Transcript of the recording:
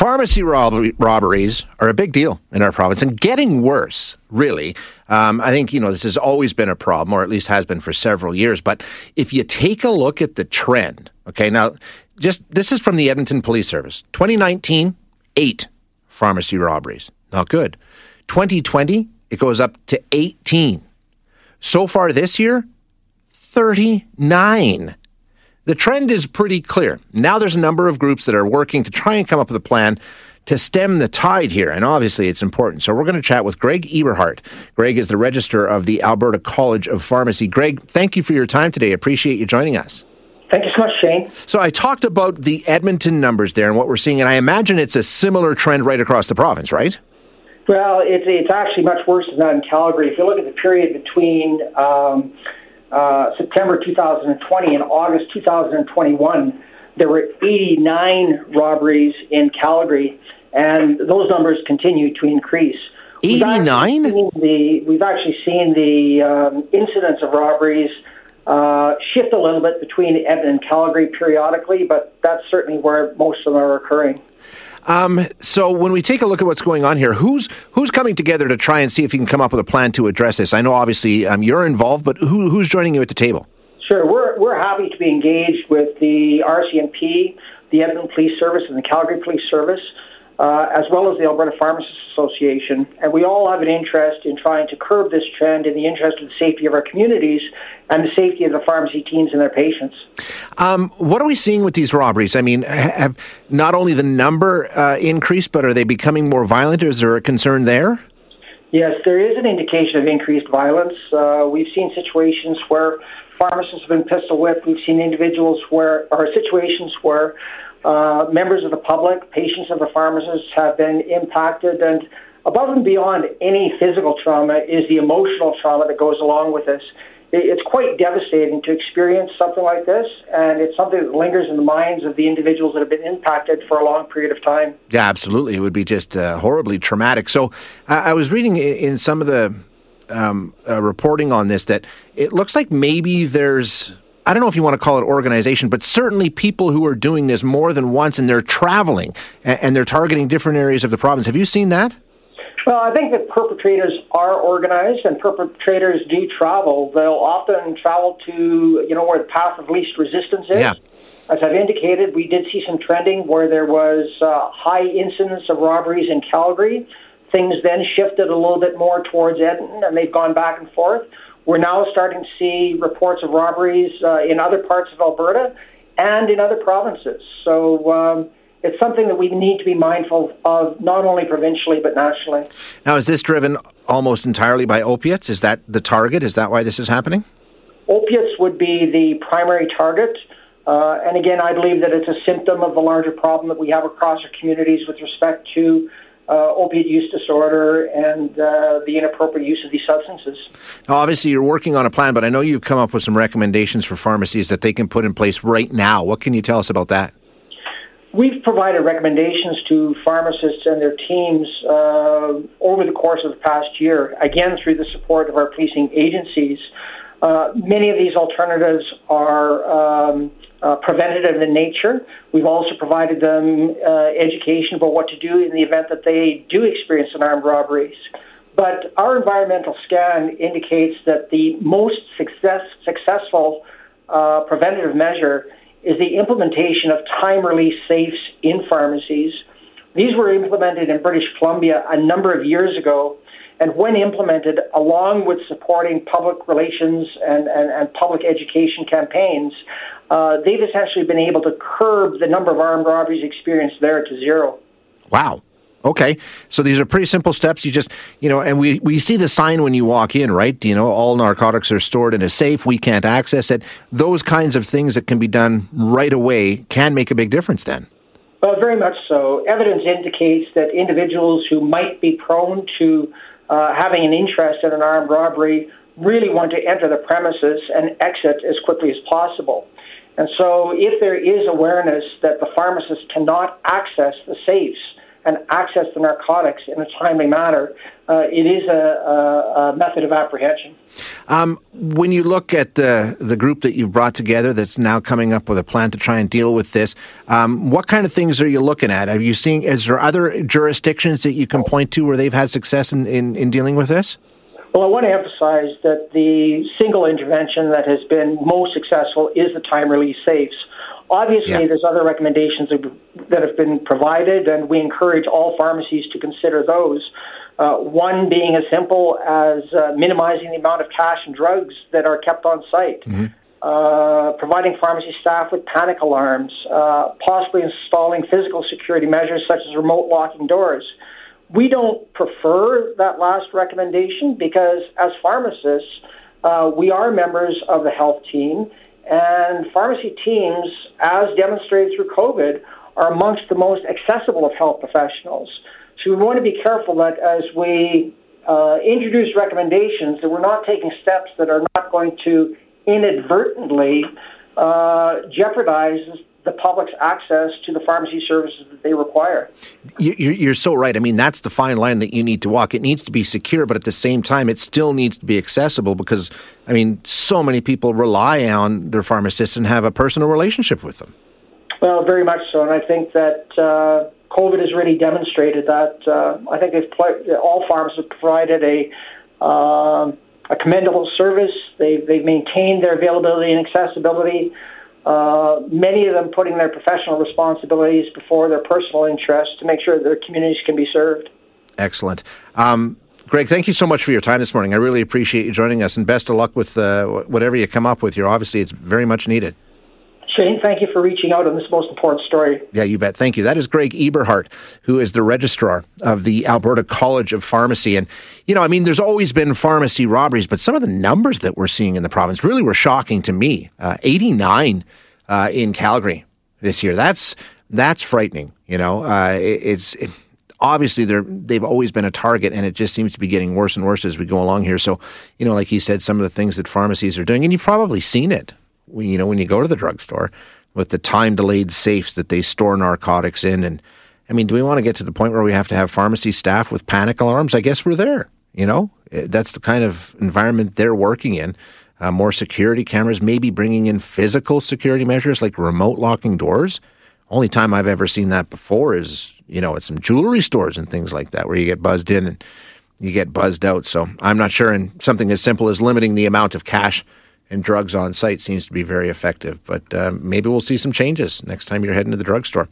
Pharmacy rob- robberies are a big deal in our province and getting worse, really. Um, I think, you know, this has always been a problem, or at least has been for several years. But if you take a look at the trend, okay, now, just this is from the Edmonton Police Service 2019, eight pharmacy robberies. Not good. 2020, it goes up to 18. So far this year, 39. The trend is pretty clear. Now there's a number of groups that are working to try and come up with a plan to stem the tide here. And obviously, it's important. So, we're going to chat with Greg Eberhart. Greg is the Register of the Alberta College of Pharmacy. Greg, thank you for your time today. Appreciate you joining us. Thank you so much, Shane. So, I talked about the Edmonton numbers there and what we're seeing, and I imagine it's a similar trend right across the province, right? Well, it's, it's actually much worse than that in Calgary. If you look at the period between um, uh, September 2020 and August 2021, there were 89 robberies in Calgary, and those numbers continue to increase. 89? We've, we've actually seen the um, incidence of robberies uh, shift a little bit between Edmonton and Calgary periodically, but that's certainly where most of them are occurring. Um, so when we take a look at what's going on here, who's who's coming together to try and see if you can come up with a plan to address this? I know obviously um, you're involved, but who, who's joining you at the table? Sure, we're we're happy to be engaged with the RCMP, the Edmonton Police Service, and the Calgary Police Service uh, as well as the Alberta Pharmacists Association. And we all have an interest in trying to curb this trend in the interest of the safety of our communities and the safety of the pharmacy teams and their patients. Um, what are we seeing with these robberies? I mean, have not only the number uh, increased, but are they becoming more violent? Is there a concern there? Yes, there is an indication of increased violence. Uh, we've seen situations where pharmacists have been pistol whipped. We've seen individuals where, or situations where uh, members of the public, patients of the pharmacists have been impacted. And above and beyond any physical trauma is the emotional trauma that goes along with this. It's quite devastating to experience something like this, and it's something that lingers in the minds of the individuals that have been impacted for a long period of time. Yeah, absolutely. It would be just uh, horribly traumatic. So, I was reading in some of the um, uh, reporting on this that it looks like maybe there's I don't know if you want to call it organization, but certainly people who are doing this more than once and they're traveling and, they're targeting different areas of the province. Have you seen that? Well, I think that perpetrators are organized and perpetrators do travel. They'll often travel to, you know, where the path of least resistance is. Yeah. As I've indicated, we did see some trending where there was uh, high incidence of robberies in Calgary. Things then shifted a little bit more towards Edmonton, and they've gone back and forth. We're now starting to see reports of robberies uh, in other parts of Alberta and in other provinces. So um, it's something that we need to be mindful of, not only provincially but nationally. Now, is this driven almost entirely by opiates? Is that the target? Is that why this is happening? Opiates would be the primary target. Uh, and again, I believe that it's a symptom of the larger problem that we have across our communities with respect to uh, opiate use disorder and uh, the inappropriate use of these substances. Now, obviously, you're working on a plan, but I know you've come up with some recommendations for pharmacies that they can put in place right now. What can you tell us about that? We've provided recommendations to pharmacists and their teams uh, over the course of the past year, again through the support of our policing agencies. Uh, many of these alternatives are um, uh, preventative in nature. We've also provided them uh, education about what to do in the event that they do experience an armed robbery. But our environmental scan indicates that the most success, successful uh, preventative measure is the implementation of time release safes in pharmacies. These were implemented in British Columbia a number of years ago and when implemented, along with supporting public relations and, and, and public education campaigns, uh, they've essentially been able to curb the number of armed robberies experienced there to zero. Wow. Okay. So these are pretty simple steps. You just, you know, and we, we see the sign when you walk in, right? You know, all narcotics are stored in a safe. We can't access it. Those kinds of things that can be done right away can make a big difference then. Well, very much so. Evidence indicates that individuals who might be prone to uh, having an interest in an armed robbery really want to enter the premises and exit as quickly as possible. And so, if there is awareness that the pharmacist cannot access the safes and access the narcotics in a timely manner, uh, it is a, a, a, method of apprehension. Um, when you look at the the group that you've brought together, that's now coming up with a plan to try and deal with this, um, what kind of things are you looking at? Are you seeing? Is there other jurisdictions that you can point to where they've had success in, in, in dealing with this? Well, I want to emphasize that the single intervention that has been most successful is the time release safes. Obviously, yeah. there's other recommendations that have been provided, and we encourage all pharmacies to consider those. Uh, one being as simple as uh, minimizing the amount of cash and drugs that are kept on site, mm-hmm. uh, providing pharmacy staff with panic alarms, uh, possibly installing physical security measures such as remote locking doors. We don't prefer that last recommendation because, as pharmacists, uh, we are members of the health team, and pharmacy teams, as demonstrated through COVID, are amongst the most accessible of health professionals. So we want to be careful that as we uh, introduce recommendations, that we're not taking steps that are not going to inadvertently uh, jeopardize the public's access to the pharmacy services that they require. You're so right. I mean, that's the fine line that you need to walk. It needs to be secure, but at the same time, it still needs to be accessible because, I mean, so many people rely on their pharmacists and have a personal relationship with them. Well, very much so. And I think that uh, COVID has really demonstrated that. Uh, I think they've pl- all pharmacists have provided a. Uh, a commendable service. They've, they've maintained their availability and accessibility uh, many of them putting their professional responsibilities before their personal interests to make sure their communities can be served. Excellent. Um, Greg, thank you so much for your time this morning. I really appreciate you joining us, and best of luck with uh, whatever you come up with here. Obviously, it's very much needed. Shane, thank you for reaching out on this most important story. Yeah, you bet. Thank you. That is Greg Eberhart, who is the registrar of the Alberta College of Pharmacy. And, you know, I mean, there's always been pharmacy robberies, but some of the numbers that we're seeing in the province really were shocking to me. Uh, 89 uh, in Calgary this year. That's that's frightening. You know, uh, it, it's. It, obviously they're they've always been a target and it just seems to be getting worse and worse as we go along here so you know like you said some of the things that pharmacies are doing and you've probably seen it you know, when you go to the drugstore with the time delayed safes that they store narcotics in. And I mean, do we want to get to the point where we have to have pharmacy staff with panic alarms? I guess we're there. You know, eh, that's the kind of environment they're working in. Uh, more security cameras, maybe bringing in physical security measures like remote locking doors. Only time I've ever seen that before is, you know, at some jewelry stores and things like that, where you get buzzed in and you get buzzed out. So I'm not sure. And something as simple as limiting the amount of cash and drugs on site seems to be very effective. But uh, maybe we'll see some changes next time you're heading to the drugstore.